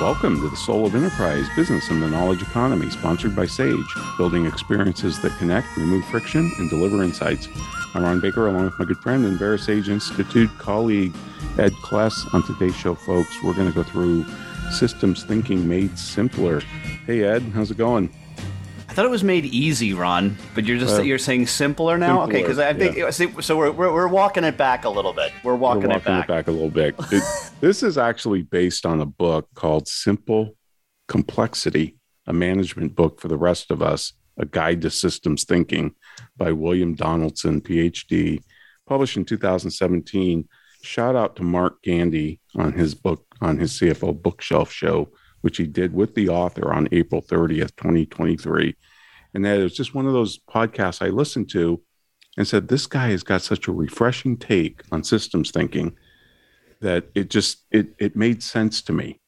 Welcome to the Soul of Enterprise Business and the Knowledge Economy, sponsored by Sage, building experiences that connect, remove friction, and deliver insights. I'm Ron Baker, along with my good friend and VeraSage Institute colleague Ed Kless. On today's show, folks, we're going to go through systems thinking made simpler. Hey, Ed, how's it going? Thought it was made easy, Ron, but you're just you're saying simpler now. Simpler, okay, because I think yeah. so. We're, we're, we're walking it back a little bit. We're walking, we're walking it, back. it back a little bit. It, this is actually based on a book called Simple Complexity, a management book for the rest of us, a guide to systems thinking by William Donaldson, PhD, published in 2017. Shout out to Mark Gandy on his book on his CFO bookshelf show which he did with the author on April 30th, 2023. And that was just one of those podcasts I listened to and said, This guy has got such a refreshing take on systems thinking that it just it it made sense to me.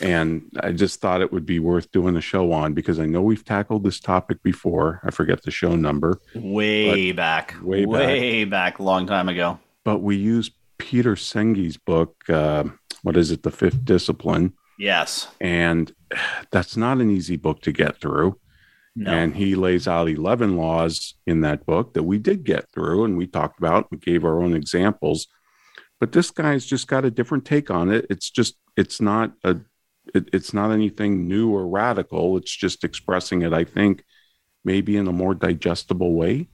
And I just thought it would be worth doing a show on because I know we've tackled this topic before. I forget the show number. Way back. Way back. Way back, a long time ago. But we use Peter Senge's book, uh, what is it, The Fifth Discipline, Yes. And that's not an easy book to get through. No. And he lays out 11 laws in that book that we did get through and we talked about, we gave our own examples. But this guy's just got a different take on it. It's just, it's not a, it, it's not anything new or radical. It's just expressing it, I think, maybe in a more digestible way.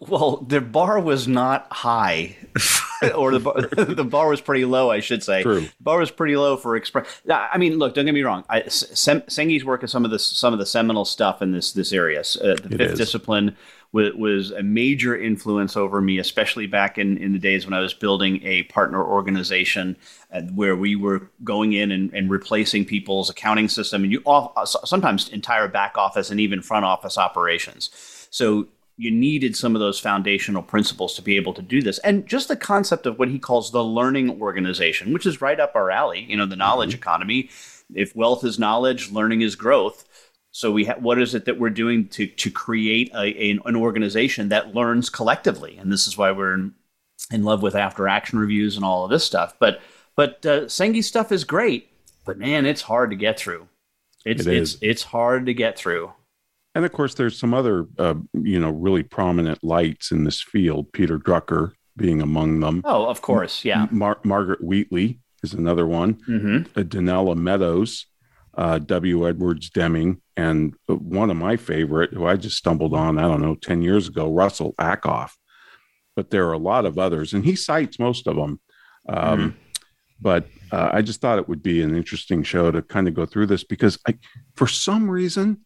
Well, the bar was not high, or the bar, the bar was pretty low, I should say. True. The bar was pretty low for express. I mean, look, don't get me wrong. I, Sem- Senge's work is some of the some of the seminal stuff in this this area. Uh, the it Fifth is. Discipline was, was a major influence over me, especially back in in the days when I was building a partner organization uh, where we were going in and, and replacing people's accounting system, and you all, sometimes entire back office and even front office operations. So you needed some of those foundational principles to be able to do this. And just the concept of what he calls the learning organization, which is right up our alley, you know, the knowledge mm-hmm. economy. If wealth is knowledge, learning is growth. So we ha- what is it that we're doing to to create a, a, an organization that learns collectively? And this is why we're in, in love with after action reviews and all of this stuff. But but uh, stuff is great, but man, it's hard to get through. It's it it's it's hard to get through. And of course, there's some other, uh, you know, really prominent lights in this field. Peter Drucker being among them. Oh, of course, yeah. Mar- Margaret Wheatley is another one. Mm-hmm. Uh, Donella Meadows, uh, W. Edwards Deming, and uh, one of my favorite, who I just stumbled on, I don't know, ten years ago, Russell Ackoff. But there are a lot of others, and he cites most of them. Um, mm-hmm. But uh, I just thought it would be an interesting show to kind of go through this because I, for some reason,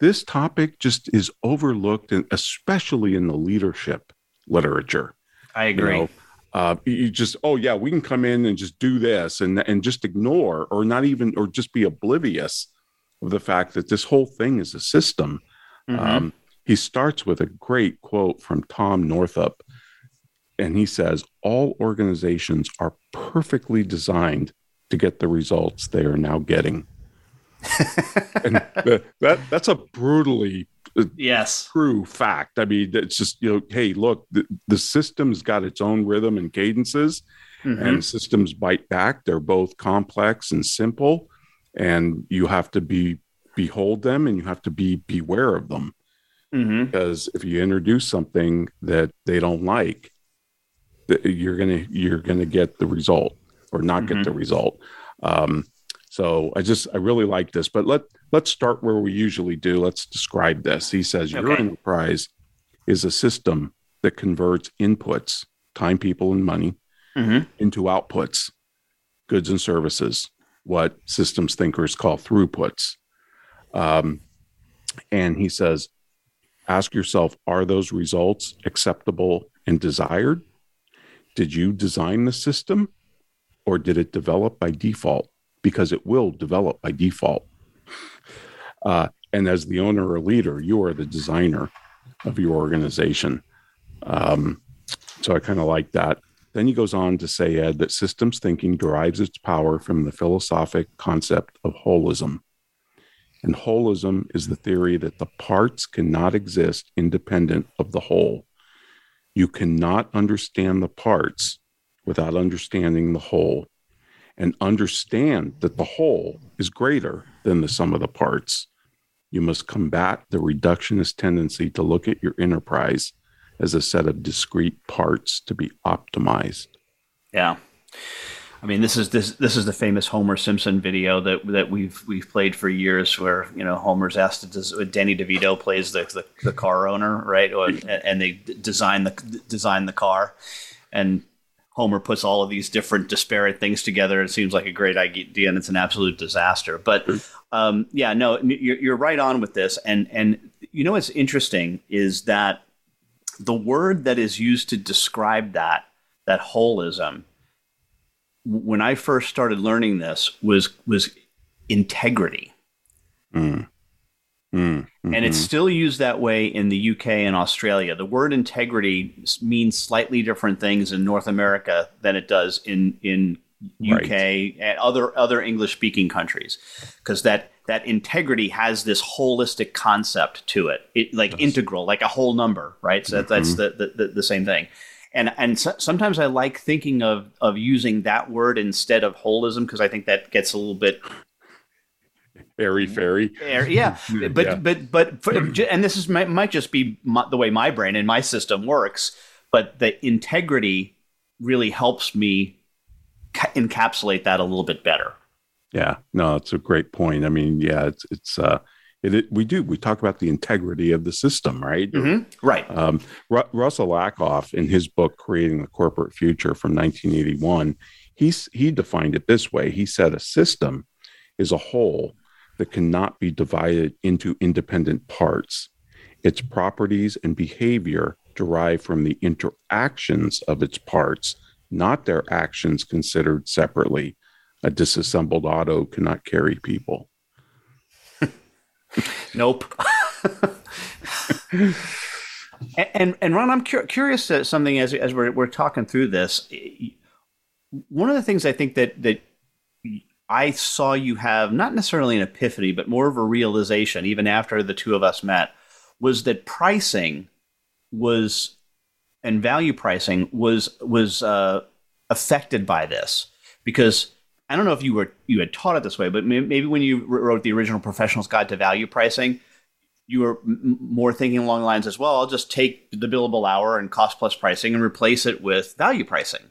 this topic just is overlooked, and especially in the leadership literature. I agree. You, know, uh, you just oh yeah we can come in and just do this and and just ignore or not even or just be oblivious of the fact that this whole thing is a system mm-hmm. um, he starts with a great quote from tom northup and he says all organizations are perfectly designed to get the results they are now getting and that that's a brutally uh, yes true fact. I mean, it's just you know, hey, look, the, the system's got its own rhythm and cadences, mm-hmm. and systems bite back. They're both complex and simple, and you have to be behold them, and you have to be beware of them. Mm-hmm. Because if you introduce something that they don't like, you're gonna you're gonna get the result or not mm-hmm. get the result. Um, so I just I really like this, but let let's start where we usually do. Let's describe this. He says okay. your enterprise is a system that converts inputs, time, people, and money, mm-hmm. into outputs, goods and services, what systems thinkers call throughputs. Um, and he says, ask yourself, are those results acceptable and desired? Did you design the system? or did it develop by default? Because it will develop by default. Uh, and as the owner or leader, you are the designer of your organization. Um, so I kind of like that. Then he goes on to say, Ed, that systems thinking derives its power from the philosophic concept of holism. And holism is the theory that the parts cannot exist independent of the whole. You cannot understand the parts without understanding the whole, and understand that the whole is greater than the sum of the parts. You must combat the reductionist tendency to look at your enterprise as a set of discrete parts to be optimized. Yeah. I mean, this is this this is the famous Homer Simpson video that that we've we've played for years, where you know Homer's asked to des- Danny DeVito plays the, the, the car owner, right? Or, and they design the design the car, and Homer puts all of these different disparate things together. It seems like a great idea, and it's an absolute disaster. But um, yeah, no, you're, you're right on with this, and and you know what's interesting is that the word that is used to describe that that holism when I first started learning this was was integrity. Mm. Mm, mm-hmm. And it's still used that way in the UK and Australia. The word integrity means slightly different things in North America than it does in in UK right. and other other English speaking countries, because that that integrity has this holistic concept to it, it like yes. integral, like a whole number, right? So mm-hmm. that's the, the, the the same thing and and so, sometimes I like thinking of of using that word instead of holism because I think that gets a little bit airy fairy. Yeah, but yeah. but but for, and this is might, might just be my, the way my brain and my system works. But the integrity really helps me ca- encapsulate that a little bit better. Yeah, no, it's a great point. I mean, yeah, it's it's uh, it, it, we do we talk about the integrity of the system right mm-hmm. right um, russell ackoff in his book creating the corporate future from 1981 he's he defined it this way he said a system is a whole that cannot be divided into independent parts its properties and behavior derive from the interactions of its parts not their actions considered separately a disassembled auto cannot carry people nope. and and Ron, I'm cu- curious to something as as we're we're talking through this. One of the things I think that that I saw you have not necessarily an epiphany, but more of a realization, even after the two of us met, was that pricing was and value pricing was was uh, affected by this because I don't know if you were you had taught it this way, but maybe when you wrote the original Professional's Guide to Value Pricing, you were m- more thinking along the lines as well. I'll just take the billable hour and cost plus pricing and replace it with value pricing,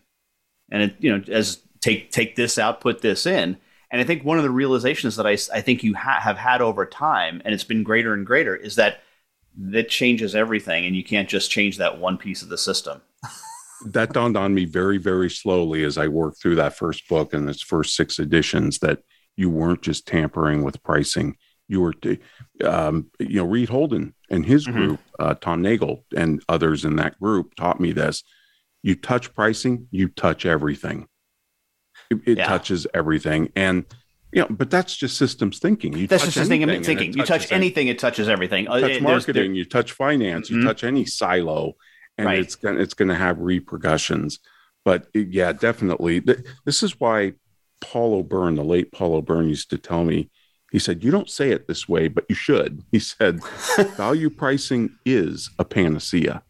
and it you know as take take this out, put this in. And I think one of the realizations that I, I think you ha- have had over time, and it's been greater and greater, is that that changes everything, and you can't just change that one piece of the system. that dawned on me very, very slowly as I worked through that first book and its first six editions that you weren't just tampering with pricing. You were, um, you know, Reed Holden and his mm-hmm. group, uh, Tom Nagle and others in that group taught me this. You touch pricing, you touch everything. It, it yeah. touches everything. And, you know, but that's just systems thinking. You that's just thinking. thinking. You touch anything, it touches everything. You touch marketing, you touch finance, mm-hmm. you touch any silo and right. it's gonna it's gonna have repercussions. But yeah, definitely. This is why Paul O'Byrne, the late Paul O'Byrne, used to tell me. He said, "You don't say it this way, but you should." He said, "Value pricing is a panacea."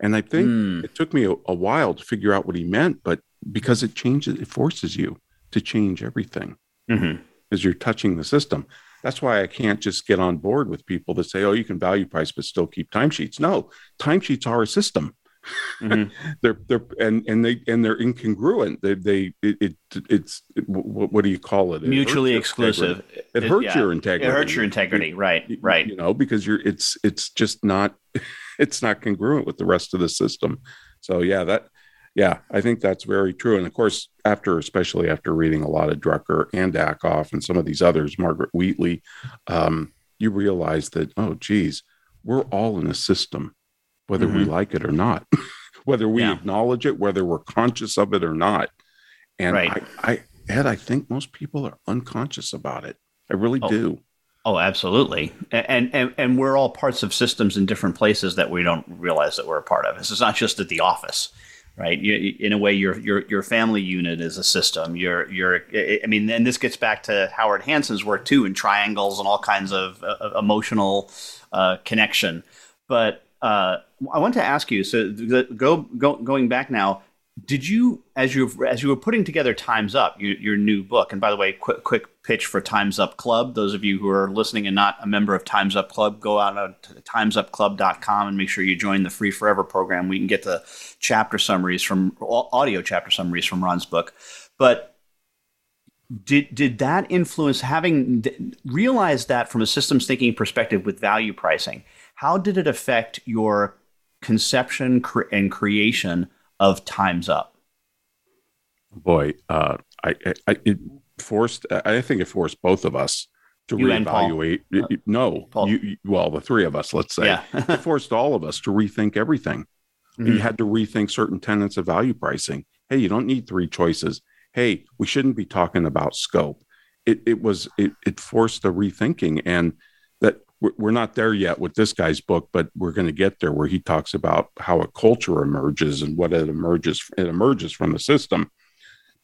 And I think mm. it took me a, a, while to figure out what he meant, but because it changes, it forces you to change everything mm-hmm. as you're touching the system. That's why I can't just get on board with people that say, "Oh, you can value price but still keep timesheets." No, timesheets are a system. Mm-hmm. they're they're and and they and they're incongruent. They they it, it it's it, what, what, do you call it? it Mutually exclusive. Integrity. It, hurts yeah. your integrity. It hurts your integrity. Right. Right. You know because you're it's it's just not it's not congruent with the rest of the system. So yeah, that yeah, I think that's very true. And of course, after, especially after reading a lot of Drucker and Ackoff and some of these others, Margaret Wheatley, um, you realize that, oh, geez, we're all in a system, whether mm-hmm. we like it or not, whether we yeah. acknowledge it, whether we're conscious of it or not. And right. I, I, Ed, I think most people are unconscious about it. I really oh. do. Oh, absolutely. And, and and we're all parts of systems in different places that we don't realize that we're a part of. This is not just at the office, right? You, in a way, your your your family unit is a system. Your your I mean, and this gets back to Howard Hansen's work too, in triangles and all kinds of uh, emotional uh, connection. But uh, I want to ask you. So go, go going back now did you as you as you were putting together times up you, your new book and by the way quick quick pitch for times up club. Those of you who are listening and not a member of times up club go out to timesupclub.com and make sure you join the free forever program. We can get the chapter summaries from audio chapter summaries from ron's book. But did did that influence having realized that from a systems thinking perspective with value pricing how did it affect your conception and creation of Time's Up? Boy, uh, I, I, it forced. I think it forced both of us to you reevaluate. No, Paul. You, well, the three of us, let's say, yeah. it forced all of us to rethink everything. Mm-hmm. You had to rethink certain tenets of value pricing. Hey, you don't need three choices. Hey, we shouldn't be talking about scope. It, it was it, it forced a rethinking, and we're not there yet with this guy's book, but we're going to get there where he talks about how a culture emerges and what it emerges. It emerges from the system,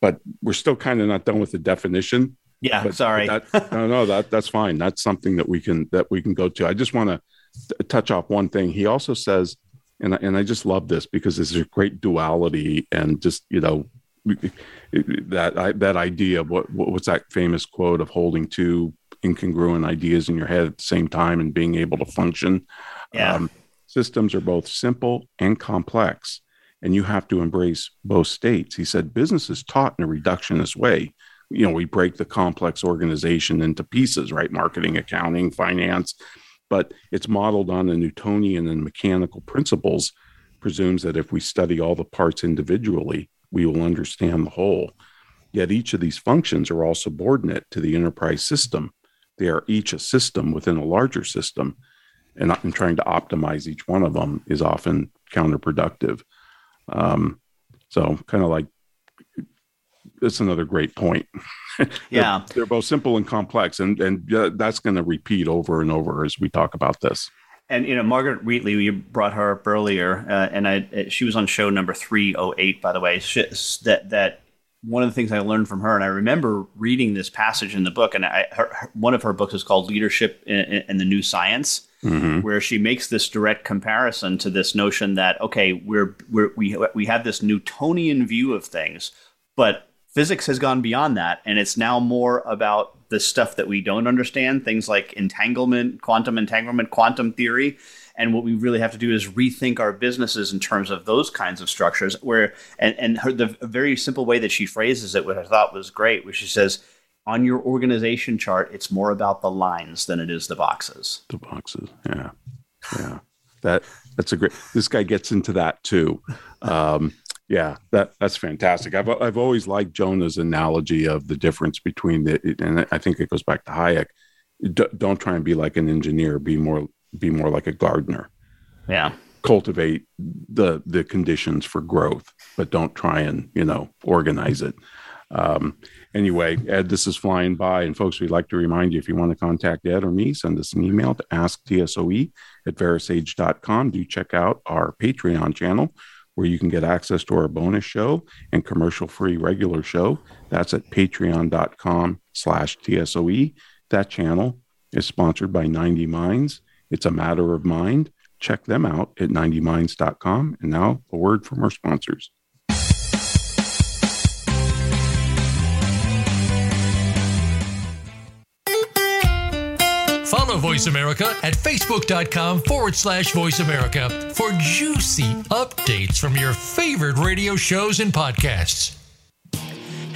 but we're still kind of not done with the definition. Yeah, but, sorry. But that, no, no, that that's fine. That's something that we can that we can go to. I just want to touch off one thing. He also says, and and I just love this because there's a great duality and just you know that that idea. of What what's that famous quote of holding two incongruent ideas in your head at the same time and being able to function. Yeah. Um, systems are both simple and complex, and you have to embrace both states. He said business is taught in a reductionist way. You know, we break the complex organization into pieces, right? Marketing, accounting, finance, but it's modeled on the Newtonian and mechanical principles, presumes that if we study all the parts individually, we will understand the whole. Yet each of these functions are all subordinate to the enterprise system they are each a system within a larger system, and, and trying to optimize each one of them is often counterproductive. Um, so, kind of like that's another great point. yeah, they're, they're, both simple and complex, and and uh, that's going to repeat over and over as we talk about this. And you know, Margaret Wheatley, you brought her up earlier, uh, and I she was on show number three oh eight, by the way. She, that that one of the things I learned from her, and I remember reading this passage in the book, and I, her, one of her books is called Leadership in the New Science, mm-hmm. where she makes this direct comparison to this notion that okay, we're, we're we we have this Newtonian view of things, but physics has gone beyond that, and it's now more about the stuff that we don't understand, things like entanglement, quantum entanglement, quantum theory, and what we really have to do is rethink our businesses in terms of those kinds of structures. Where and and her, the very simple way that she phrases it, which I thought was great, which she says, on your organization chart, it's more about the lines than it is the boxes. The boxes, yeah, yeah. That that's a great. This guy gets into that too. Um, yeah, that that's fantastic. I've I've always liked Jonah's analogy of the difference between the, and I think it goes back to Hayek. D- don't try and be like an engineer. Be more be more like a gardener. Yeah. Cultivate the the conditions for growth, but don't try and you know organize it. Um, anyway, Ed, this is flying by, and folks, we'd like to remind you if you want to contact Ed or me, send us an email to asktsoe at verasage.com. Do check out our Patreon channel where you can get access to our bonus show and commercial free regular show. That's at patreon.com slash TSOE. That channel is sponsored by 90 Minds it's a matter of mind. Check them out at 90minds.com. And now a word from our sponsors. Follow Voice America at facebook.com forward slash voice America for juicy updates from your favorite radio shows and podcasts.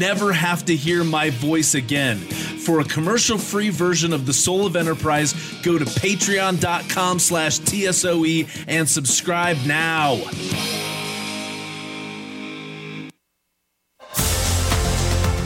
never have to hear my voice again. For a commercial-free version of The Soul of Enterprise, go to patreon.com slash TSOE and subscribe now.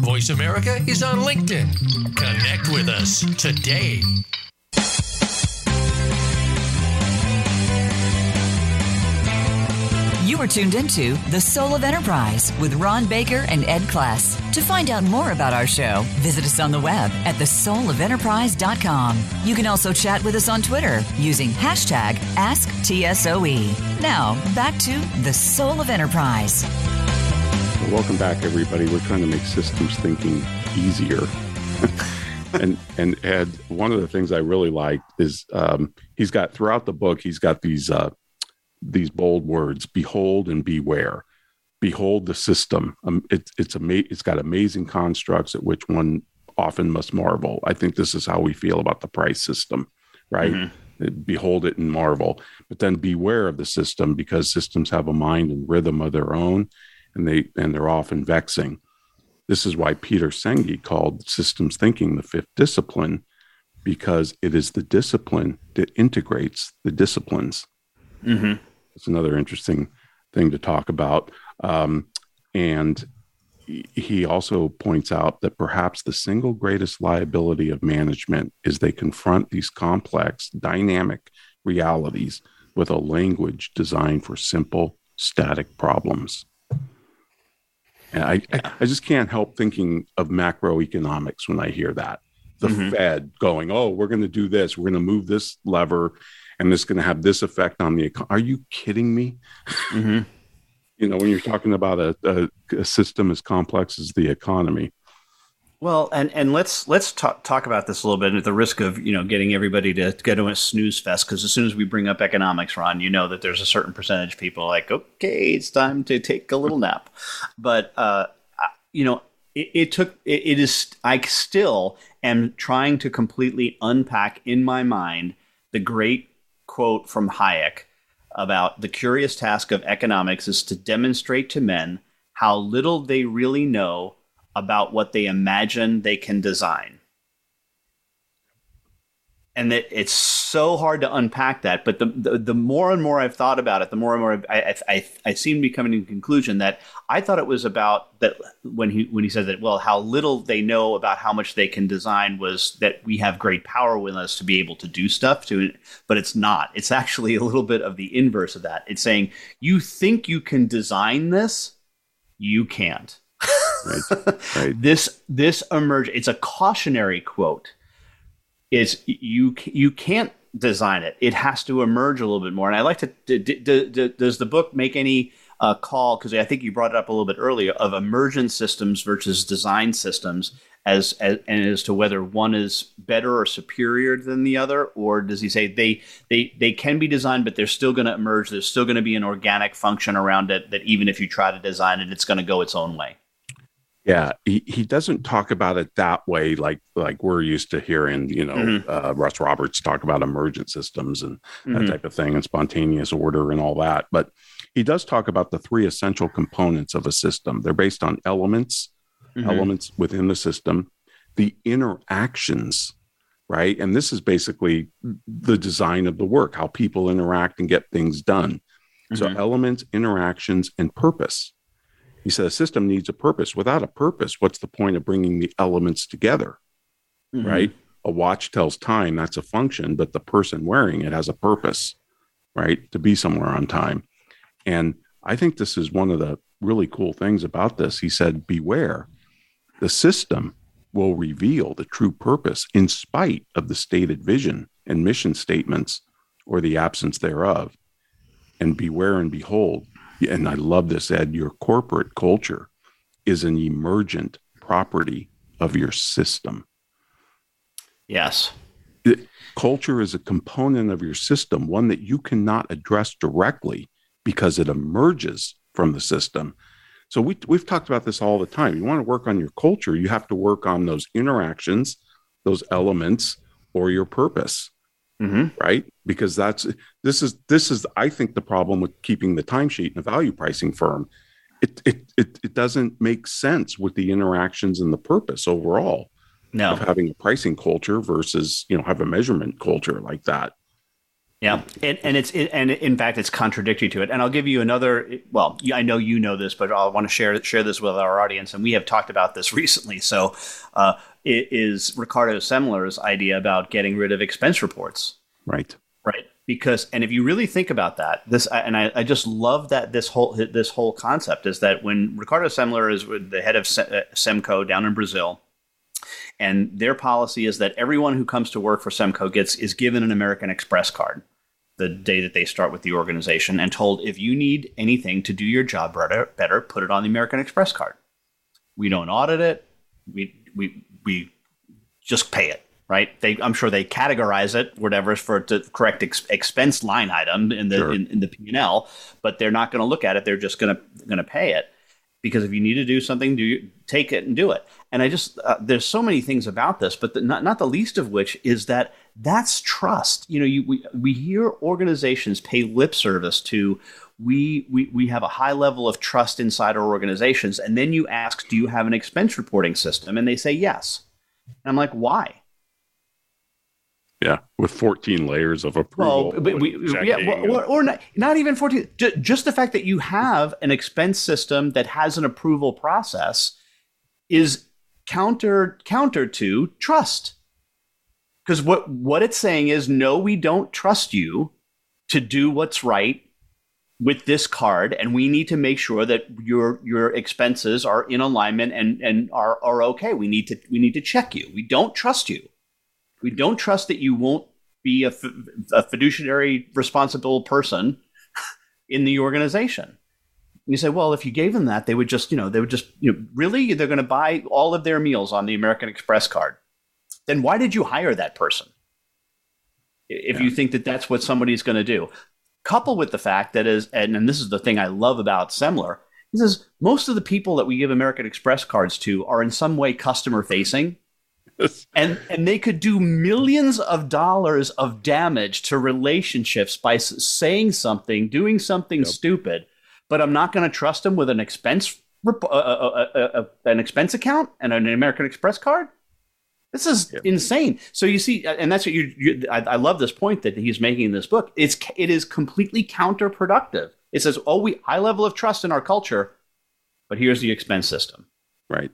Voice America is on LinkedIn. Connect with us today. You are tuned into The Soul of Enterprise with Ron Baker and Ed Kless. To find out more about our show, visit us on the web at thesoulofenterprise.com. You can also chat with us on Twitter using hashtag AskTSOE. Now, back to The Soul of Enterprise. Welcome back, everybody. We're trying to make systems thinking easier. and and Ed, one of the things I really liked is um, he's got throughout the book, he's got these uh, these bold words behold and beware behold the system um, it, it's ama- it's got amazing constructs at which one often must marvel i think this is how we feel about the price system right mm-hmm. behold it and marvel but then beware of the system because systems have a mind and rhythm of their own and they and they're often vexing this is why peter senge called systems thinking the fifth discipline because it is the discipline that integrates the disciplines mm-hmm. It's another interesting thing to talk about. Um, and he also points out that perhaps the single greatest liability of management is they confront these complex, dynamic realities with a language designed for simple, static problems. And I, I, I just can't help thinking of macroeconomics when I hear that. The mm-hmm. Fed going, oh, we're going to do this, we're going to move this lever, and it's going to have this effect on the economy. Are you kidding me? Mm-hmm. you know, when you're talking about a, a, a, system as complex as the economy. Well, and, and let's let's talk, talk about this a little bit at the risk of you know getting everybody to, go to a snooze fest because as soon as we bring up economics, Ron, you know that there's a certain percentage of people like okay, it's time to take a little nap, but uh, you know it, it took it, it is I still am trying to completely unpack in my mind the great quote from Hayek about the curious task of economics is to demonstrate to men how little they really know about what they imagine they can design and that it's so hard to unpack that. But the, the, the more and more I've thought about it, the more and more I, I, I, I seem to be coming to the conclusion that I thought it was about that when he when he said that well how little they know about how much they can design was that we have great power with us to be able to do stuff to it. but it's not. It's actually a little bit of the inverse of that. It's saying you think you can design this, you can't. Right. right. this this emerge. It's a cautionary quote is you you can't design it. It has to emerge a little bit more. And I like to. D- d- d- does the book make any uh, call? Because I think you brought it up a little bit earlier of emergent systems versus design systems, as, as and as to whether one is better or superior than the other, or does he say they they they can be designed, but they're still going to emerge. There's still going to be an organic function around it that even if you try to design it, it's going to go its own way. Yeah, he, he doesn't talk about it that way, like like we're used to hearing, you know, mm-hmm. uh, Russ Roberts talk about emergent systems and mm-hmm. that type of thing, and spontaneous order and all that. But he does talk about the three essential components of a system. They're based on elements, mm-hmm. elements within the system, the interactions, right? And this is basically the design of the work, how people interact and get things done. So mm-hmm. elements, interactions, and purpose He said a system needs a purpose. Without a purpose, what's the point of bringing the elements together? Mm-hmm. Right? A watch tells time, that's a function, but the person wearing it has a purpose, right? To be somewhere on time. And I think this is one of the really cool things about this. He said, Beware, the system will reveal the true purpose in spite of the stated vision and mission statements or the absence thereof. And beware and behold, and I love this, Ed, your corporate culture is an emergent property of your system. Yes. It, culture is a component of your system, one that you cannot address directly because it emerges from the system. So we, we've talked about this all the time. You want to work on your culture, you have to work on those interactions, those elements, or your purpose. Mm-hmm. Right. Because that's this is this is I think the problem with keeping the timesheet in a value pricing firm. It, it it it doesn't make sense with the interactions and the purpose overall. No. Of having a pricing culture versus, you know, have a measurement culture like that. Yeah, and, and it's it, and in fact it's contradictory to it. And I'll give you another. Well, I know you know this, but I want to share share this with our audience. And we have talked about this recently. So, uh, is Ricardo Semler's idea about getting rid of expense reports. Right. Right. Because and if you really think about that, this and I, I just love that this whole this whole concept is that when Ricardo Semler is the head of uh, Semco down in Brazil, and their policy is that everyone who comes to work for Semco gets is given an American Express card the day that they start with the organization and told if you need anything to do your job better, better put it on the American Express card. We don't audit it. We we we just pay it, right? They I'm sure they categorize it whatever for the correct ex- expense line item in the sure. in, in the P&L, but they're not going to look at it. They're just going to going to pay it because if you need to do something, do you, take it and do it. And I just uh, there's so many things about this, but the, not not the least of which is that that's trust. You know, you, we we hear organizations pay lip service to we, we we have a high level of trust inside our organizations, and then you ask, do you have an expense reporting system? And they say yes. And I'm like, why? Yeah, with 14 layers of approval. Well, but we, yeah, or, or, not, not even 14. Just the fact that you have an expense system that has an approval process is counter counter to trust. Because what what it's saying is, no, we don't trust you to do what's right with this card, and we need to make sure that your your expenses are in alignment and and are are okay. We need to we need to check you. We don't trust you. We don't trust that you won't be a, a fiduciary responsible person in the organization. And you say, well, if you gave them that, they would just, you know, they would just, you know, really, they're going to buy all of their meals on the American Express card. Then why did you hire that person? If yeah. you think that that's what somebody's going to do, couple with the fact that is, and, and this is the thing I love about Semler, he says most of the people that we give American Express cards to are in some way customer facing and and they could do millions of dollars of damage to relationships by saying something, doing something yep. stupid. But I'm not going to trust them with an expense uh uh, uh, uh, uh, an expense account and an American Express card. This is yep. insane. So you see, and that's what you. you I, I, love this point that he's making in this book. It's it is completely counterproductive. It says, "Oh, we high level of trust in our culture, but here's the expense system." Right.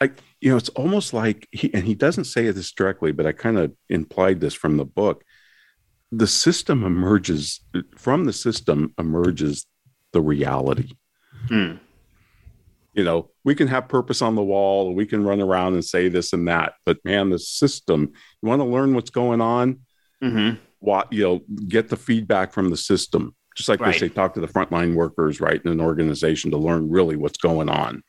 I, you know, it's almost like he, and he doesn't say this directly, but I kind of implied this from the book. The system emerges from the system emerges the reality. Hmm. You know, we can have purpose on the wall, we can run around and say this and that, but man, the system. You want to learn what's going on? Mm-hmm. What you know, get the feedback from the system. Just like right. they say, talk to the frontline workers, right, in an organization to learn really what's going on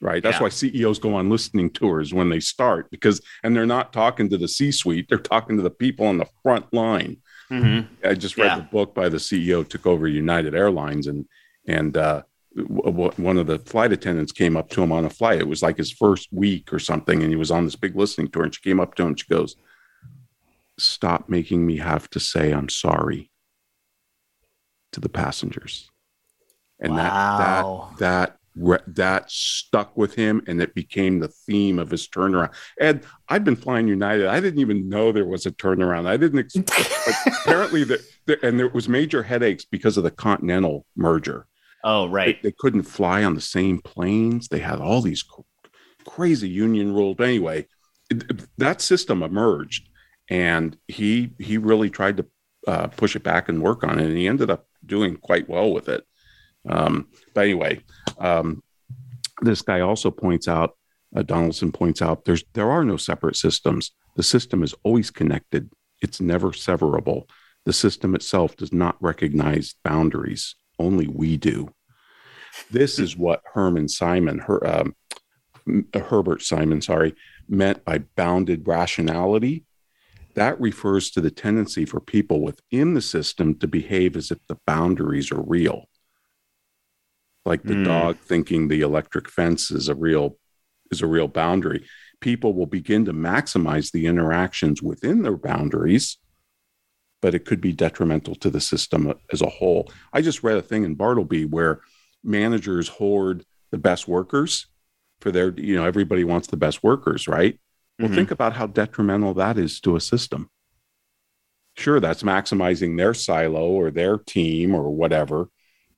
right? That's yeah. why CEOs go on listening tours when they start because, and they're not talking to the C suite, they're talking to the people on the front line. Mm-hmm. I just read yeah. the book by the CEO, took over United Airlines, and, and, uh, one of the flight attendants came up to him on a flight. It was like his first week or something, and he was on this big listening tour. And she came up to him and she goes, Stop making me have to say I'm sorry to the passengers. And wow. that that that that stuck with him and it became the theme of his turnaround. Ed, I've been flying United. I didn't even know there was a turnaround. I didn't expect, apparently, that, and there was major headaches because of the Continental merger. Oh, right. They, they couldn't fly on the same planes. They had all these crazy union rules. Anyway, it, that system emerged, and he he really tried to uh, push it back and work on it, and he ended up doing quite well with it. Um, but anyway, um, this guy also points out, uh, Donaldson points out, there's there are no separate systems. The system is always connected. It's never severable. The system itself does not recognize boundaries. Only we do. This is what Herman Simon, her, um, Herbert Simon, sorry, meant by bounded rationality. That refers to the tendency for people within the system to behave as if the boundaries are real. Like the mm. dog thinking the electric fence is a real is a real boundary. People will begin to maximize the interactions within their boundaries, but it could be detrimental to the system as a whole. I just read a thing in Bartleby where managers hoard the best workers for their, you know, everybody wants the best workers, right? Well, mm-hmm. think about how detrimental that is to a system. Sure, that's maximizing their silo or their team or whatever,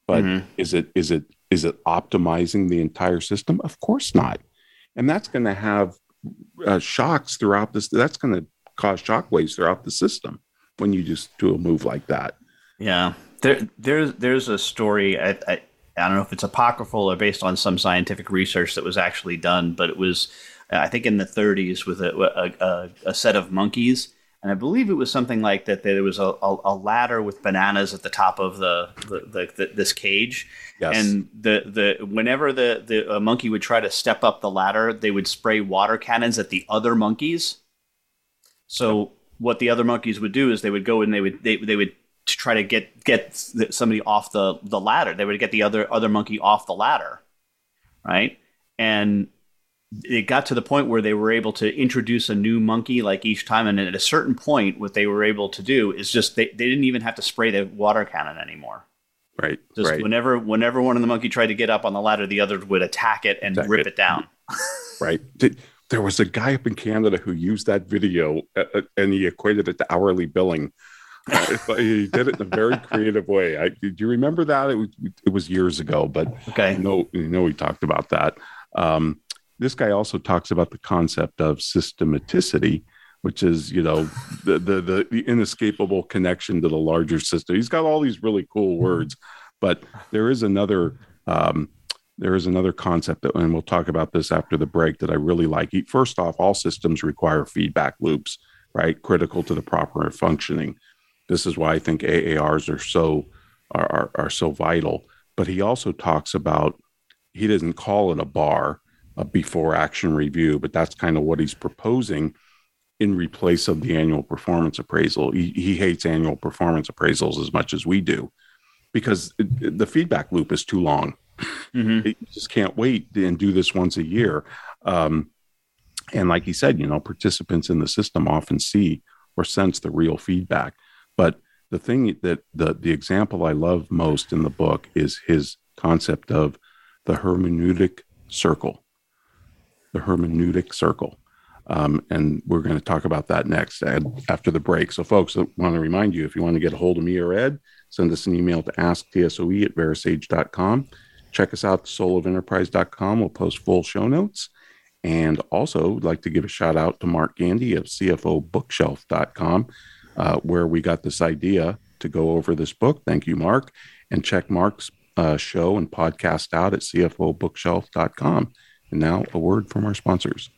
but mm-hmm. is it is it is it optimizing the entire system? Of course not. And that's going to have uh, shocks throughout this. That's going to cause shock waves throughout the system when you just do a move like that. Yeah, there, there's there's a story. I, I, I don't know if it's apocryphal or based on some scientific research that was actually done, but it was uh, I think in the 30s with a, a, a set of monkeys and I believe it was something like that. There was a, a, a ladder with bananas at the top of the, the, the, the this cage, yes. and the the whenever the the monkey would try to step up the ladder, they would spray water cannons at the other monkeys. So what the other monkeys would do is they would go and they would they, they would try to get get somebody off the the ladder. They would get the other other monkey off the ladder, right? And it got to the point where they were able to introduce a new monkey like each time and at a certain point what they were able to do is just they, they didn't even have to spray the water cannon anymore right just right. whenever whenever one of the monkey tried to get up on the ladder the other would attack it and attack rip it, it down right there was a guy up in canada who used that video uh, uh, and he equated it to hourly billing uh, he did it in a very creative way. I, do you remember that? It was, it was years ago, but okay. You know, you know, we talked about that. Um, this guy also talks about the concept of systematicity, which is you know the, the the the, inescapable connection to the larger system. He's got all these really cool words, but there is another um, there is another concept that, and we'll talk about this after the break that I really like. First off, all systems require feedback loops, right? Critical to the proper functioning. This is why I think AARs are so are, are, are so vital. But he also talks about he doesn't call it a bar a before action review, but that's kind of what he's proposing in replace of the annual performance appraisal. He, he hates annual performance appraisals as much as we do because it, the feedback loop is too long. Mm-hmm. You just can't wait and do this once a year. Um, and like he said, you know, participants in the system often see or sense the real feedback. But the thing that the the example I love most in the book is his concept of the hermeneutic circle the hermeneutic circle. Um, and we're going to talk about that next after the break. So, folks, I want to remind you if you want to get a hold of me or Ed, send us an email to asktsoe at verasage.com. Check us out, soulofenterprise.com. We'll post full show notes. And also, would like to give a shout out to Mark Gandy of CFObookshelf.com, uh, where we got this idea to go over this book. Thank you, Mark. And check Mark's uh, show and podcast out at CFObookshelf.com. And now, a word from our sponsors.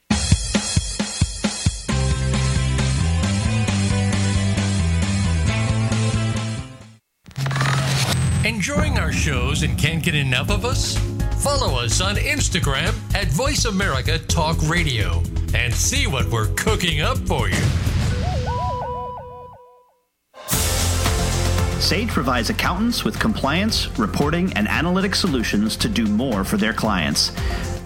Enjoying our shows and can't get enough of us? Follow us on Instagram at Voice America Talk Radio and see what we're cooking up for you. Sage provides accountants with compliance, reporting, and analytic solutions to do more for their clients.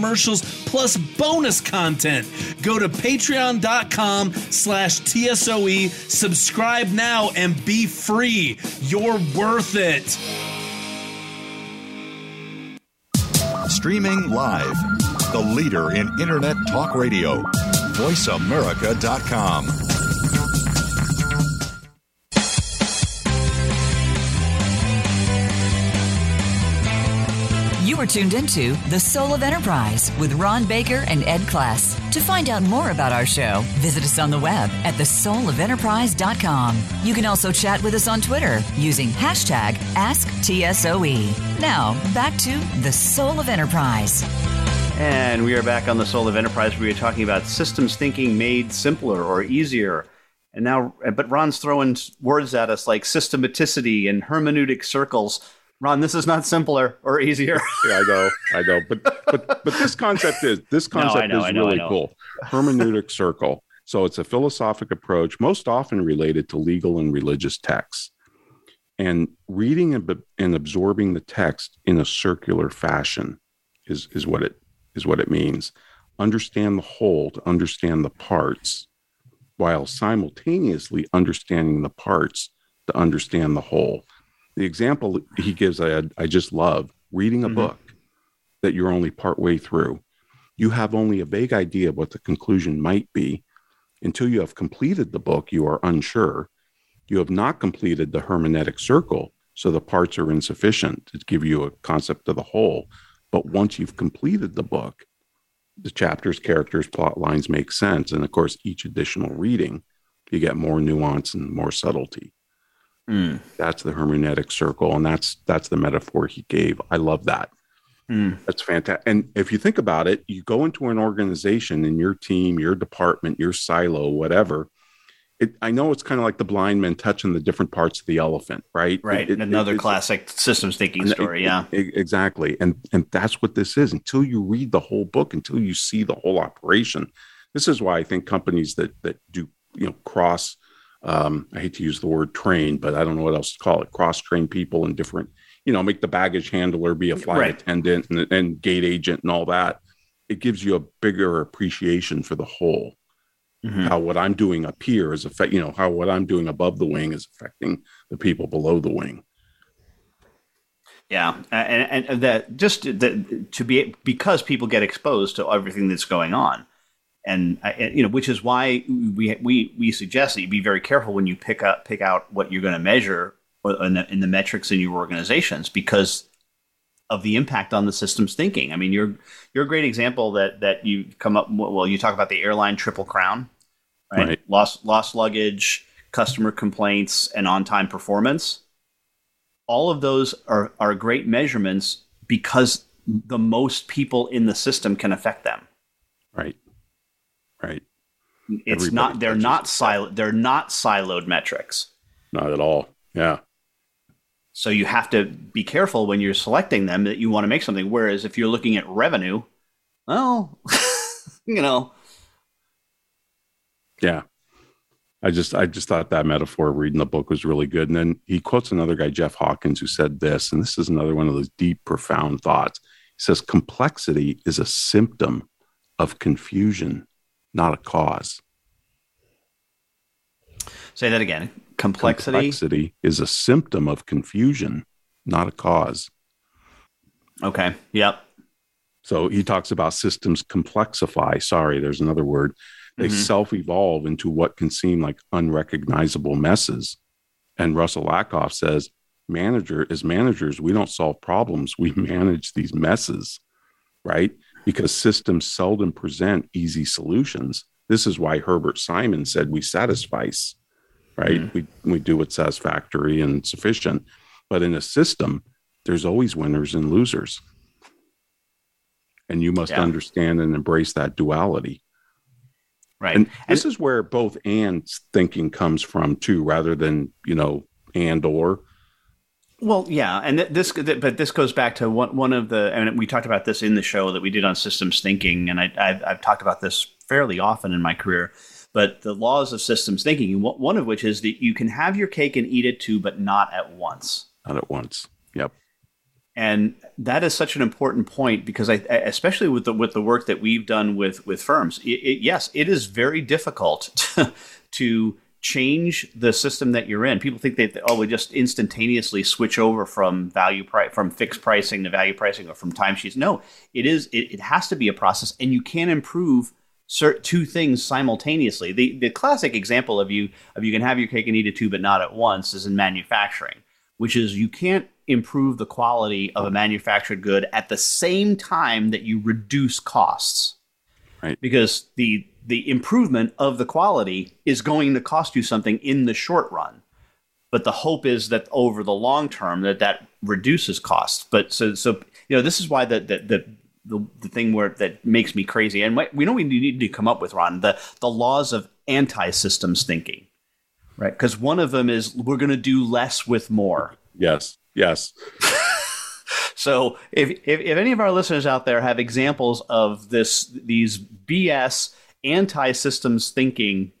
commercials plus bonus content. Go to patreon.com slash TSOE, subscribe now and be free. You're worth it. Streaming live, the leader in Internet Talk Radio, voiceamerica.com. are tuned into The Soul of Enterprise with Ron Baker and Ed Kless. To find out more about our show, visit us on the web at thesoulofenterprise.com. You can also chat with us on Twitter using hashtag AskTSOE. Now, back to The Soul of Enterprise. And we are back on The Soul of Enterprise. We are talking about systems thinking made simpler or easier. And now, but Ron's throwing words at us like systematicity and hermeneutic circles Ron, this is not simpler or easier. yeah, I know, I know, but but but this concept is this concept no, know, is know, really cool. Hermeneutic circle. So it's a philosophic approach, most often related to legal and religious texts, and reading and, and absorbing the text in a circular fashion is is what it is what it means. Understand the whole to understand the parts, while simultaneously understanding the parts to understand the whole the example he gives, I, I just love reading a mm-hmm. book that you're only part way through. You have only a vague idea of what the conclusion might be. Until you have completed the book, you are unsure. You have not completed the hermeneutic circle, so the parts are insufficient to give you a concept of the whole. But once you've completed the book, the chapters, characters, plot lines make sense. And of course, each additional reading, you get more nuance and more subtlety. Mm. That's the hermeneutic circle, and that's that's the metaphor he gave. I love that. Mm. That's fantastic. And if you think about it, you go into an organization in your team, your department, your silo, whatever. It, I know it's kind of like the blind man touching the different parts of the elephant, right? Right. It, Another classic systems thinking story. yeah. exactly. And and that's what this is. Until you read the whole book, until you see the whole operation. This is why I think companies that that do you know cross um, I hate to use the word train, but I don't know what else to call it. Cross train people in different, you know, make the baggage handler be a flight right. attendant and, and gate agent and all that. It gives you a bigger appreciation for the whole. Mm-hmm. How what I'm doing up here is affect, you know, how what I'm doing above the wing is affecting the people below the wing. Yeah, and, and that just that to be because people get exposed to everything that's going on and you know which is why we we we suggest that you be very careful when you pick up pick out what you're going to measure in the, in the metrics in your organizations because of the impact on the system's thinking. I mean, you're you're a great example that that you come up. Well, you talk about the airline triple crown, right? right. Lost lost luggage, customer complaints, and on time performance. All of those are are great measurements because the most people in the system can affect them. Right. It's Everybody not they're not silo they're not siloed metrics. Not at all. Yeah. So you have to be careful when you're selecting them that you want to make something. Whereas if you're looking at revenue, well, you know. Yeah. I just I just thought that metaphor reading the book was really good. And then he quotes another guy, Jeff Hawkins, who said this, and this is another one of those deep, profound thoughts. He says complexity is a symptom of confusion not a cause. Say that again. Complexity. Complexity is a symptom of confusion, not a cause. Okay. Yep. So he talks about systems complexify. Sorry, there's another word. They mm-hmm. self evolve into what can seem like unrecognizable messes. And Russell Ackoff says, manager, as managers, we don't solve problems, we manage these messes, right? Because systems seldom present easy solutions. This is why Herbert Simon said we satisfice, right? Mm. We, we do what's satisfactory and sufficient. But in a system, there's always winners and losers. and you must Yeah. understand and embrace that duality. Right. And this is where both and thinking comes from too, rather than you know and or. Well, yeah, and th- this, th- but this goes back to one one of the, and we talked about this in the show that we did on systems thinking, and I, I've, I've talked about this fairly often in my career. But the laws of systems thinking, one one of which is that you can have your cake and eat it too, but not at once. Not at once. Yep. and that is such an important point because I, I- especially with the with the work that we've done with with firms, it, it, yes, it is very difficult to, to change the system that you're in. People think that oh, we just instantaneously switch over from value price from fixed pricing to value pricing or from timesheets. No, it is it, it has to be a process, and you can improve cer- two things simultaneously. The the classic example of you of you can have your cake and eat it too, but not at once, is in manufacturing which is you can't improve the quality of a manufactured good at the same time that you reduce costs. Right. Because the the improvement of the quality is going to cost you something in the short run. But the hope is that over the long term that that reduces costs. But so so you know this is why the the, the the, the thing where that makes me crazy, and what- we know we need to come up with Ron the the laws of anti-systems thinking, right? Because one of them is we're going to do less with more. Yes. Yes. So if, if if any of our listeners out there have examples of this these BS anti-systems thinking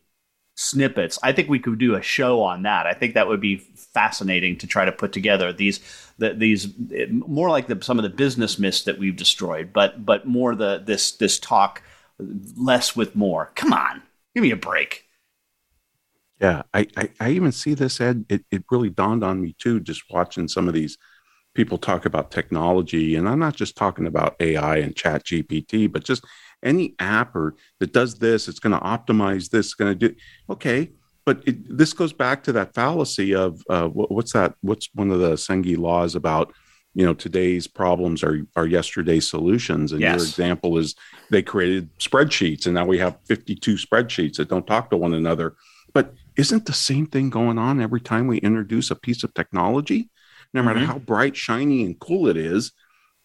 snippets, I think we could do a show on that. I think that would be fascinating to try to put together these the, these more like the, some of the business myths that we've destroyed, but but more the this this talk less with more. Come on, give me a break. Yeah, I, I, I even see this, Ed. It, it really dawned on me too, just watching some of these people talk about technology. And I'm not just talking about AI and Chat GPT, but just any app or that does this, it's going to optimize this, it's going to do. Okay. But it, this goes back to that fallacy of uh, what, what's that? What's one of the Senge laws about? You know, today's problems are are yesterday's solutions. And your example is they created spreadsheets, and now we have 52 spreadsheets that don't talk to one another. But isn't the same thing going on every time we introduce a piece of technology? No matter Mhm. how bright, shiny, and cool it is,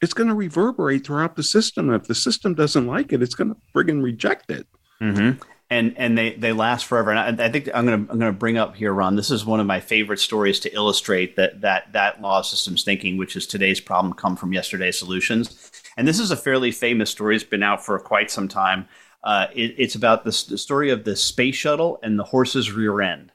it's going to reverberate throughout the system. If the system doesn't like it, it's going to friggin' reject it. Mm-hmm. And and they, they last forever. And I, I think I'm gonna I'm gonna bring up here, Ron. This is one of my favorite stories to illustrate that that that law of systems thinking, which is today's problem, come from yesterday's solutions. And this is a fairly famous story. It's been out for quite some time. Uh, it, it's about the, the story of the space shuttle and the horse's rear end.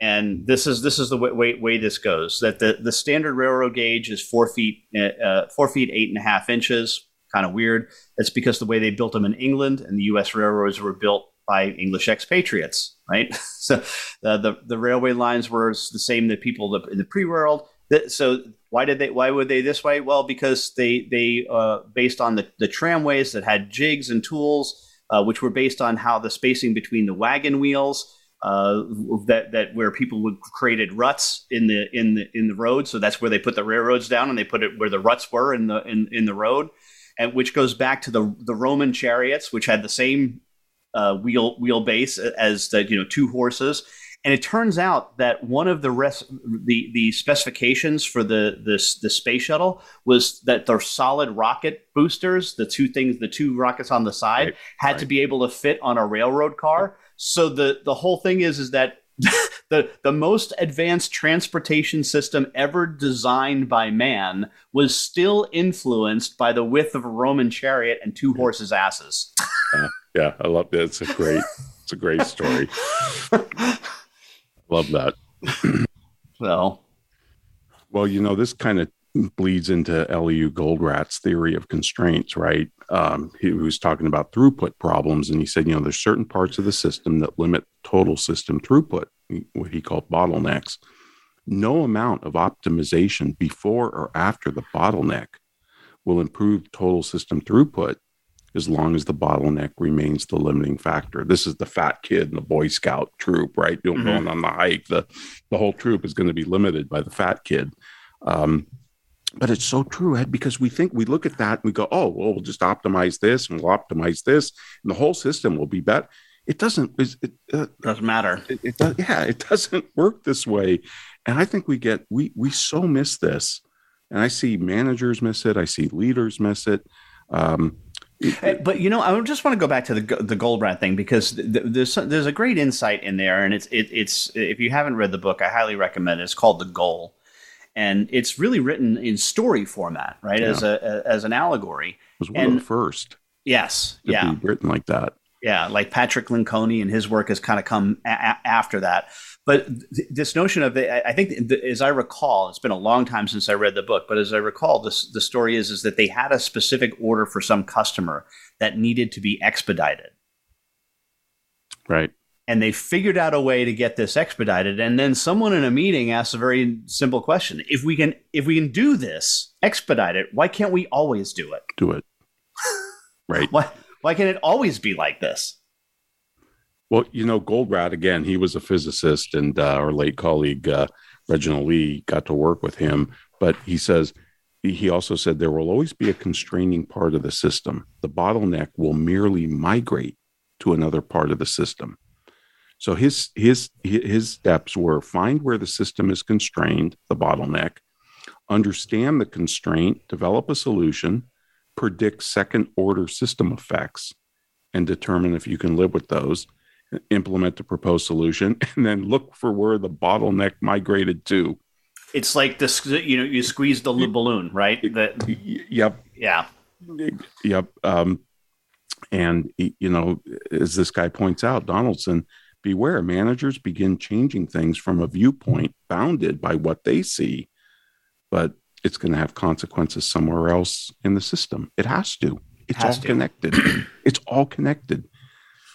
And this is this is the way, way, way this goes. That the, the standard railroad gauge is four feet uh, four feet eight and a half inches. Kind of weird. That's because the way they built them in England and the U.S. railroads were built by English expatriates, right? so uh, the the railway lines were the same that people in the pre-world. So why did they? Why would they this way? Well, because they they uh, based on the the tramways that had jigs and tools, uh, which were based on how the spacing between the wagon wheels. Uh, that that where people would created ruts in the in the in the road, so that's where they put the railroads down, and they put it where the ruts were in the in, in the road, and which goes back to the the Roman chariots, which had the same uh, wheel wheelbase as the you know two horses. And it turns out that one of the rest the the specifications for the this the space shuttle was that the solid rocket boosters, the two things, the two rockets on the side, Right, had to be able to fit on a railroad car. So the the whole thing is is that the the most advanced transportation system ever designed by man was still influenced by the width of a Roman chariot and two horses' asses. Yeah, I love that. It's a great, it's a great story. love that. So Well, you know, this kind of bleeds into Elihu Goldratt's theory of constraints, right? Um, he was talking about throughput problems, and he said, you know, there's certain parts of the system that limit total system throughput, what he called bottlenecks. No amount of optimization before or after the bottleneck will improve total system throughput as long as the bottleneck remains the limiting factor. This is the fat kid in the Boy Scout troop, right? Going on the hike, the the whole troop is going to be limited by the fat kid. Um, but it's so true, Ed, because we think we look at that and we go, oh, well, we'll just optimize this and we'll optimize this, and the whole system will be better. It doesn't. It, it, uh, doesn't matter. it, it does, yeah, it doesn't work this way. And I think we get we we so miss this. And I see managers miss it. I see leaders miss it. Um, but you know, I just want to go back to the the Goldratt thing because there's there's a great insight in there, and it's it, it's if you haven't read the book, I highly recommend it. It's called The Goal, and it's really written in story format, right, yeah. as a as an allegory. It was one and, of the first. Yes, yeah, written like that. Yeah, like Patrick Lencioni and his work has kind of come a- after that. But th- this notion of the, I think, the, as I recall, it's been a long time since I read the book, but as I recall, this the story is is that they had a specific order for some customer that needed to be expedited. Right. And they figured out a way to get this expedited. And then someone in a meeting asked a very simple question: If we can, if we can do this, expedite it, why can't we always do it? Do it. right. Why? Why can't it always be like this? Well, you know, Goldratt again, he was a physicist, and uh, our late colleague uh, Reginald Lee got to work with him. But he says he also said there will always be a constraining part of the system. The bottleneck will merely migrate to another part of the system. So his his his steps were find where the system is constrained, the bottleneck, understand the constraint, develop a solution, predict second order system effects, and determine if you can live with those implement the proposed solution, and then look for where the bottleneck migrated to. It's like this, you know, you squeeze the balloon, right? That, yep. Yeah. Yep. Um, and you know, as this guy points out, Donaldson, beware, managers begin changing things from a viewpoint bounded by what they see, but it's going to have consequences somewhere else in the system. It has to. It's has all to. connected. it's all connected.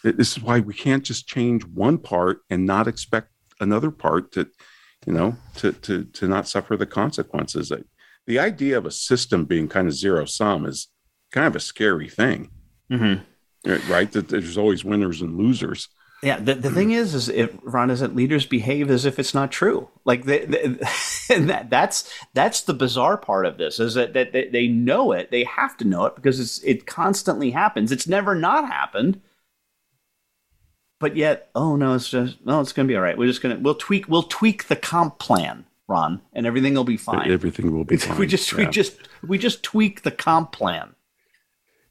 This is why we can't just change one part and not expect another part to, you know, to to to not suffer the consequences. The idea of a system being kind of zero sum is kind of a scary thing, mm-hmm. right? That there's always winners and losers. Yeah, the, the thing is, is if Ron is that leaders behave as if it's not true. Like they, they, and that that's that's the bizarre part of this is that, that they, they know it, they have to know it because it's it constantly happens. It's never not happened but yet, oh no, it's just no, it's going to be all right. We're just going to we'll tweak we'll tweak the comp plan, Ron, and everything will be fine. Everything will be fine. we just yeah. we just we just tweak the comp plan.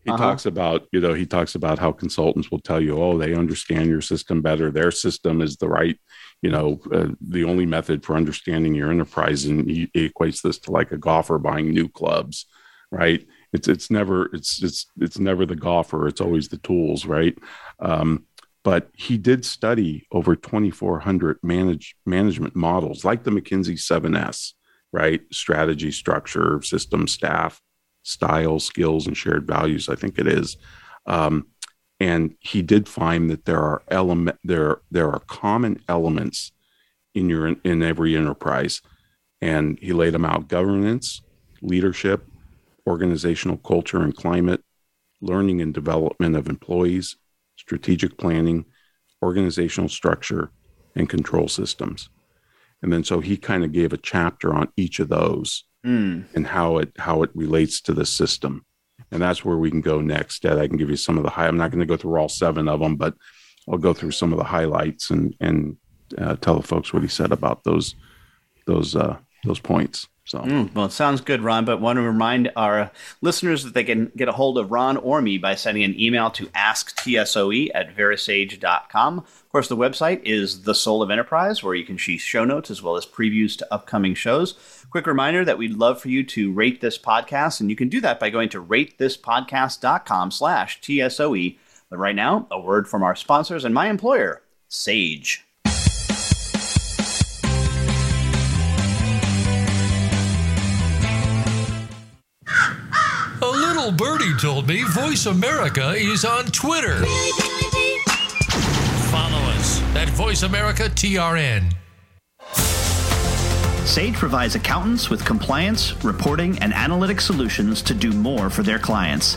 He uh-huh. talks about, you know, he talks about how consultants will tell you, oh, they understand your system better. Their system is the right, you know, uh, the only method for understanding your enterprise. And he, he equates this to like a golfer buying new clubs, right? It's it's never it's it's it's never the golfer. It's always the tools, right? Um, but he did study over 2400 manage, management models like the mckinsey 7s right strategy structure system staff style skills and shared values i think it is. Um, and he did find that there are element there there are common elements in your in every enterprise. And he laid them out governance leadership organizational culture and climate learning and development of employees strategic planning, organizational structure, and control systems. And then so he kind of gave a chapter on each of those mm. and how it how it relates to the system. And that's where we can go next. Ed, I can give you some of the high. I'm not going to go through all seven of them, but I'll go through some of the highlights and and uh, tell the folks what he said about those those uh, those points. So, mm, well, it sounds good, Ron. But want to remind our listeners that they can get a hold of Ron or me by sending an email to asktsoe at verasage.com. Of course, the website is The Soul of Enterprise, where you can see show notes as well as previews to upcoming shows. Quick reminder that we'd love for you to rate this podcast, and you can do that by going to ratethispodcast.com slash TSOE. But right now, a word from our sponsors and my employer, Sage. Little Birdie told me Voice America is on Twitter. Follow us at Voice America TRN. Sage provides accountants with compliance, reporting, and analytic solutions to do more for their clients.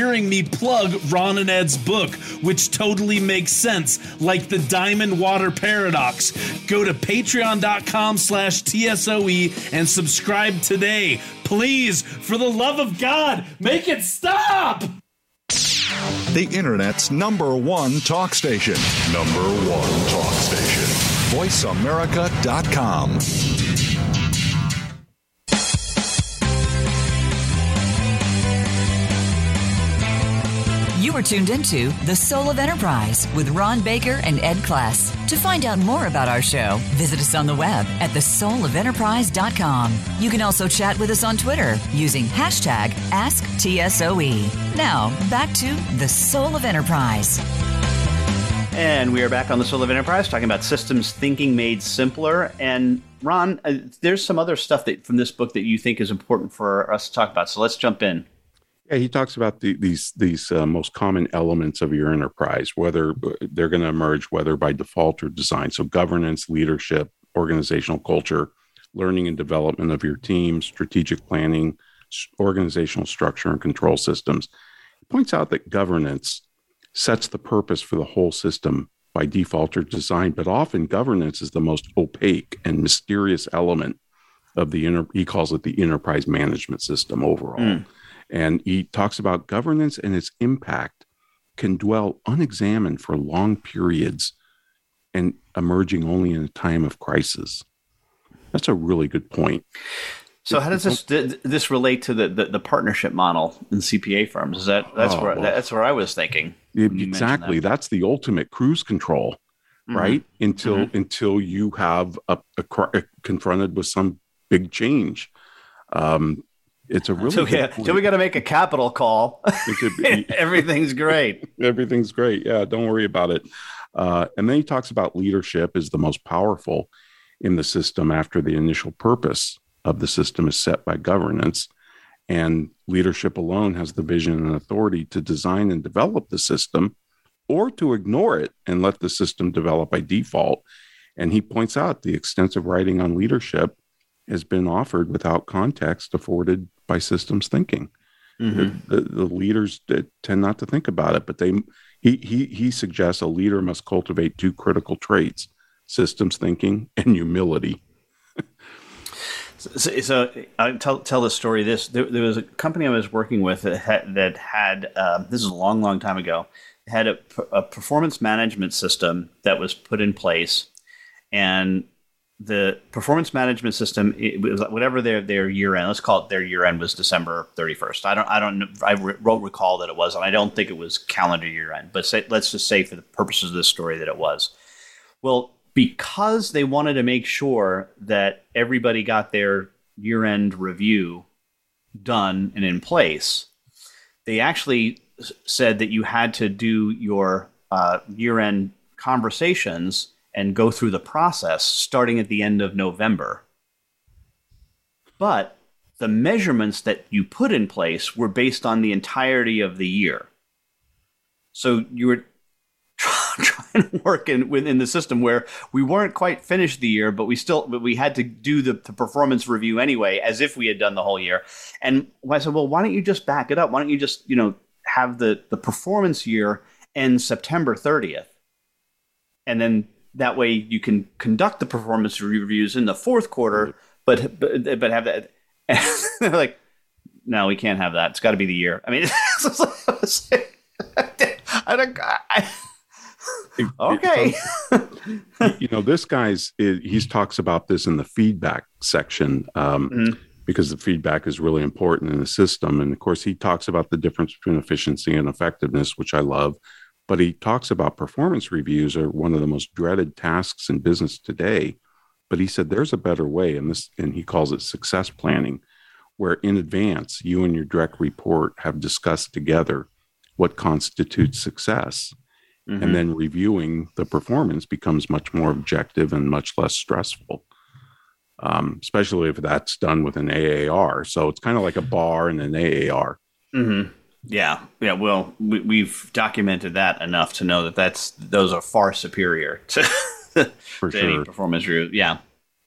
hearing me plug Ron and Ed's book, which totally makes sense, like the Diamond Water Paradox. Go to patreon.com slash TSOE and subscribe today. Please, for the love of God, make it stop! The Internet's number one talk station. Number one talk station. VoiceAmerica.com. You are tuned into The Soul of Enterprise with Ron Baker and Ed Kless. To find out more about our show, visit us on the web at thesoulofenterprise.com. You can also chat with us on Twitter using hashtag AskTSOE. Now, back to The Soul of Enterprise. And we are back on The Soul of Enterprise talking about systems thinking made simpler. And Ron, uh, there's some other stuff that from this book that you think is important for us to talk about. So let's jump in. Yeah, he talks about the, these these uh, most common elements of your enterprise, whether uh, they're going to emerge, whether by default or design. So, governance, leadership, organizational culture, learning and development of your team, strategic planning, organizational structure, and control systems. He points out that governance sets the purpose for the whole system by default or design, but often governance is the most opaque and mysterious element of the inter- he calls it the enterprise management system overall. Mm. And he talks about governance and its impact can dwell unexamined for long periods and emerging only in a time of crisis. That's a really good point. So how does this this relate to the, the, the partnership model in CPA firms? Is that that's oh, where well, that's where I was thinking. Exactly. That. That's the ultimate cruise control, mm-hmm. right? Until mm-hmm. until you have a, a, a, confronted with some big change. Um, it's a really so, yeah, so we got to make a capital call. Be, everything's great. everything's great. Yeah, don't worry about it. Uh, and then he talks about leadership is the most powerful in the system after the initial purpose of the system is set by governance. And leadership alone has the vision and authority to design and develop the system or to ignore it and let the system develop by default. And he points out the extensive writing on leadership has been offered without context afforded by systems thinking. Mm-hmm. The, the, the, leaders tend not to think about it, but they he he he suggests a leader must cultivate two critical traits: systems thinking and humility. so, so I tell tell the story. This there, there, was a company I was working with that had, that had um, this is a long long time ago had a, a performance management system that was put in place, and the performance management system it was whatever their their year end let's call it their year end was december 31st i don't i don't i won't recall that it was and i don't think it was calendar year end but say, let's just say for the purposes of this story that it was. Well because they wanted to make sure that everybody got their year end review done and in place they actually said that you had to do your uh, year end conversations and go through the process starting at the end of November. But the measurements that you put in place were based on the entirety of the year. So you were trying to work in within the system where we weren't quite finished the year, but we still but we had to do the, the performance review anyway, as if we had done the whole year. And I said, well, why don't you just back it up? Why don't you just you know have the the performance year end September 30th, and then that way you can conduct the performance reviews in the fourth quarter, but but, but have that. they're like, no, we can't have that. It's got to be the year. I mean, I don't. I, okay. you know, this guy's he talks about this in the feedback section um, mm-hmm. because the feedback is really important in the system, and of course, he talks about the difference between efficiency and effectiveness, which I love. But he talks about performance reviews are one of the most dreaded tasks in business today. But he said there's a better way, and this and he calls it success planning, where in advance you and your direct report have discussed together what constitutes success. Mhm. And then reviewing the performance becomes much more objective and much less stressful, um, especially if that's done with an AAR. So it's kind of like a bar and an AAR. hmm Yeah, yeah. Well, we, we've documented that enough to know that that's those are far superior to, For to any performance review. Yeah.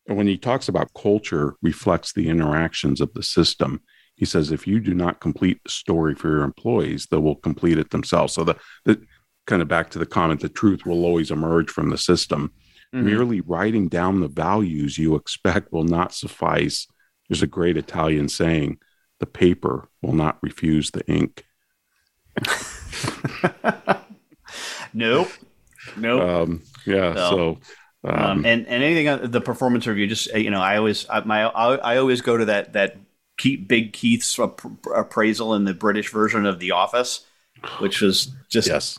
And when he talks about culture reflects the interactions of the system, he says if you do not complete the story for your employees, they will complete it themselves. So the, the kind of back to the comment, the truth will always emerge from the system. Mhm. Merely writing down the values you expect will not suffice. There's a great Italian saying, the paper will not refuse the ink. Nope. Nope. Um, yeah. No. So, um, um, and and anything on the performance review, just uh, you know, I always I, my I, I always go to that that Keith, Big Keith's app- appraisal in the British version of The Office, which was just yes,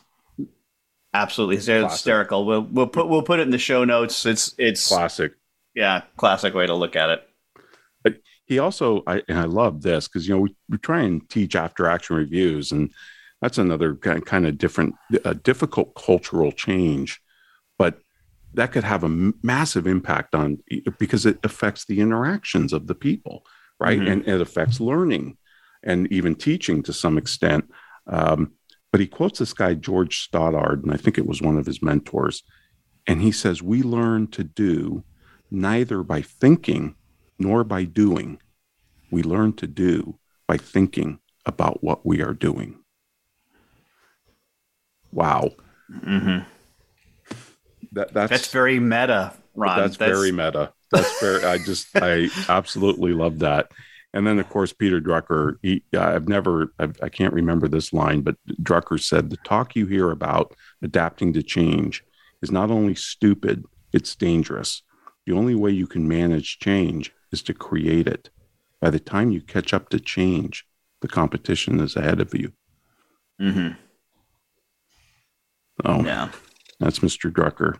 absolutely hysterical. We'll we'll put we'll put it in the show notes. It's it's classic. yeah, classic way to look at it. He also I and I love this because you know we, we try and teach after action reviews and that's another kind kind of different a difficult cultural change but that could have a massive impact on because it affects the interactions of the people right Mhm. and it affects learning and even teaching to some extent um, but he quotes this guy george stoddard and i think it was one of his mentors and he says we learn to do neither by thinking nor by doing. We learn to do by thinking about what we are doing. Wow. hmm That, that's That's very meta, Ron. that's, very meta. That's very. I just I absolutely love that. And then of course Peter Drucker. He, I've never. I've, I can't remember this line, but Drucker said the talk you hear about adapting to change is not only stupid, it's dangerous. The only way you can manage change is to create it. By the time you catch up to change, the competition is ahead of you. hmm Oh, Yeah. That's Mr. Drucker.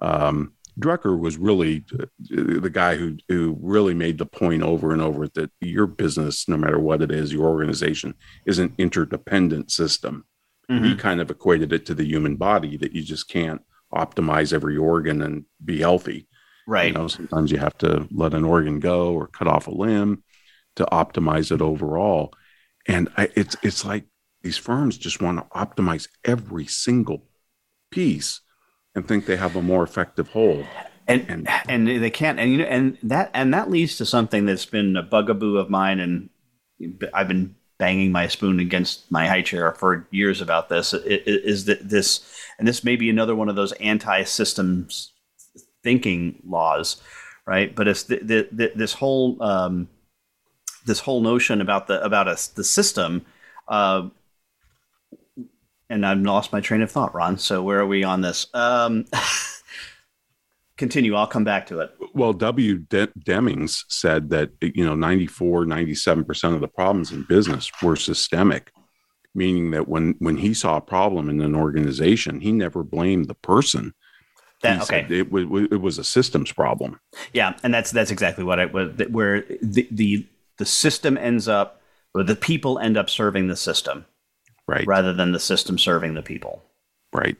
Um, Drucker was really uh, the guy who who really made the point over and over that your business, no matter what it is, your organization is an interdependent system. He Mhm. kind of equated it to the human body that you just can't optimize every organ and be healthy. Right. You know, sometimes you have to let an organ go or cut off a limb to optimize it overall. And I, it's it's like these firms just want to optimize every single piece and think they have a more effective whole. and And- and they can't and you know and that and that leads to something that's been a bugaboo of mine and I've been banging my spoon against my high chair for years about this is that this and this may be another one of those anti-systems thinking laws right but it's this whole um, this whole notion about the about us the system uh, and I've lost my train of thought, Ron. So where are we on this? Um, continue. I'll come back to it. Well, W. De- Demings said that, you know, 94, 97% of the problems in business were systemic, meaning that when, when he saw a problem in an organization, he never blamed the person. That, okay. It, was it was a systems problem. Yeah, and that's that's exactly what I was. Where the the the system ends up, or the people end up serving the system Right. rather than the system serving the people. Right.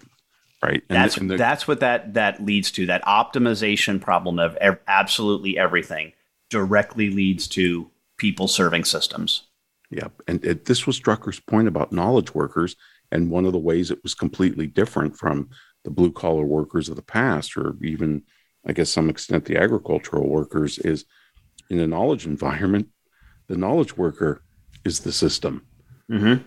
Right. And That's the- the- that's what that that leads to. That optimization problem of ev- absolutely everything directly leads to people serving systems. Yeah, and it, this was Drucker's point about knowledge workers, and one of the ways it was completely different from the blue collar workers of the past, or even, I guess, some extent, the agricultural workers, is in a knowledge environment, the knowledge worker is the system. Mm-hmm.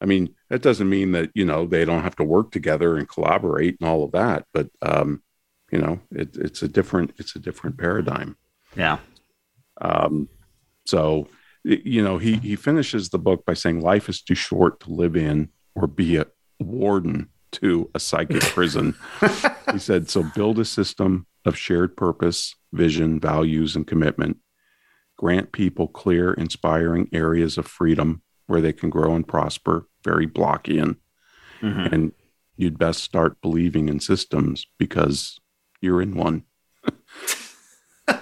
I mean, that doesn't mean that you know they don't have to work together and collaborate and all of that, but um, you know, it, it's a different it's a different paradigm. Yeah. Um, so, you know, he he finishes the book by saying life is too short to live in or be a warden to a psychic prison. he said, so build a system of shared purpose, vision, values, and commitment. Grant people clear, inspiring areas of freedom where they can grow and prosper. Very Blockian. Mhm. And you'd best start believing in systems because you're in one.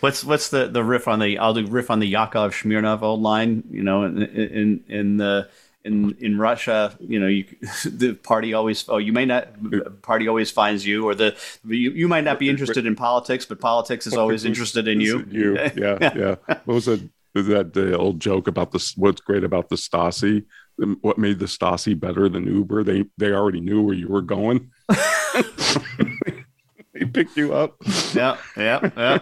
what's what's the the riff on the I'll do riff on the Yakov Smirnoff old line. You know, in in in the in in Russia, you know, you, the party always oh you may not party always finds you, or the you, you might not be interested in politics, but politics is always interested in you. You, yeah, yeah. What was it? That the old joke about this? What's great about the Stasi? What made the Stasi better than Uber? They they already knew where you were going. they picked you up. Yeah, yeah, yeah.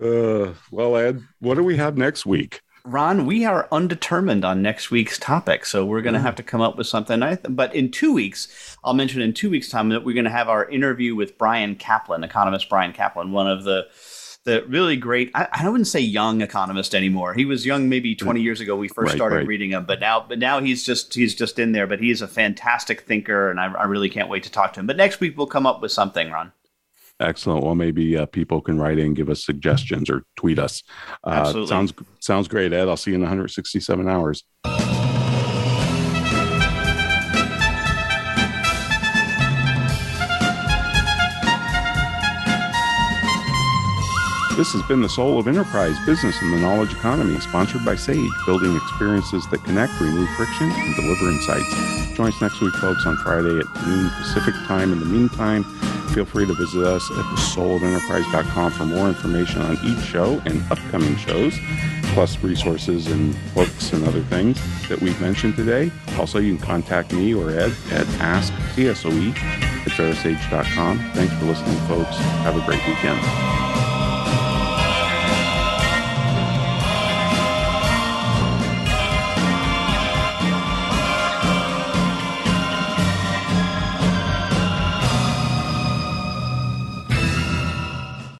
Uh, well, Ed, what do we have next week? Ron, we are undetermined on next week's topic, so we're going to hmm. have to come up with something. but in two weeks, I'll mention in two weeks' time that we're going to have our interview with Bryan Caplan, economist Bryan Caplan, one of the the really great. I, I wouldn't say young economist anymore. He was young maybe hmm. 20 years ago. We first right, started right. reading him, but now, but now he's just he's just in there. But he's a fantastic thinker, and I, I really can't wait to talk to him. But next week we'll come up with something, Ron. Excellent. Well, maybe uh, people can write in, give us suggestions, or tweet us. Uh, Absolutely. Sounds sounds great, Ed. I'll see you in 167 hours. This has been the Soul of Enterprise Business and the Knowledge Economy, sponsored by Sage, building experiences that connect, remove friction, and deliver insights. Join us next week, folks, on Friday at noon Pacific time. In the meantime, feel free to visit us at thesoulofenterprise.com for more information on each show and upcoming shows, plus resources and books and other things that we've mentioned today. Also, you can contact me or Ed at asktsoe at verasage.com. Thanks for listening, folks. Have a great weekend.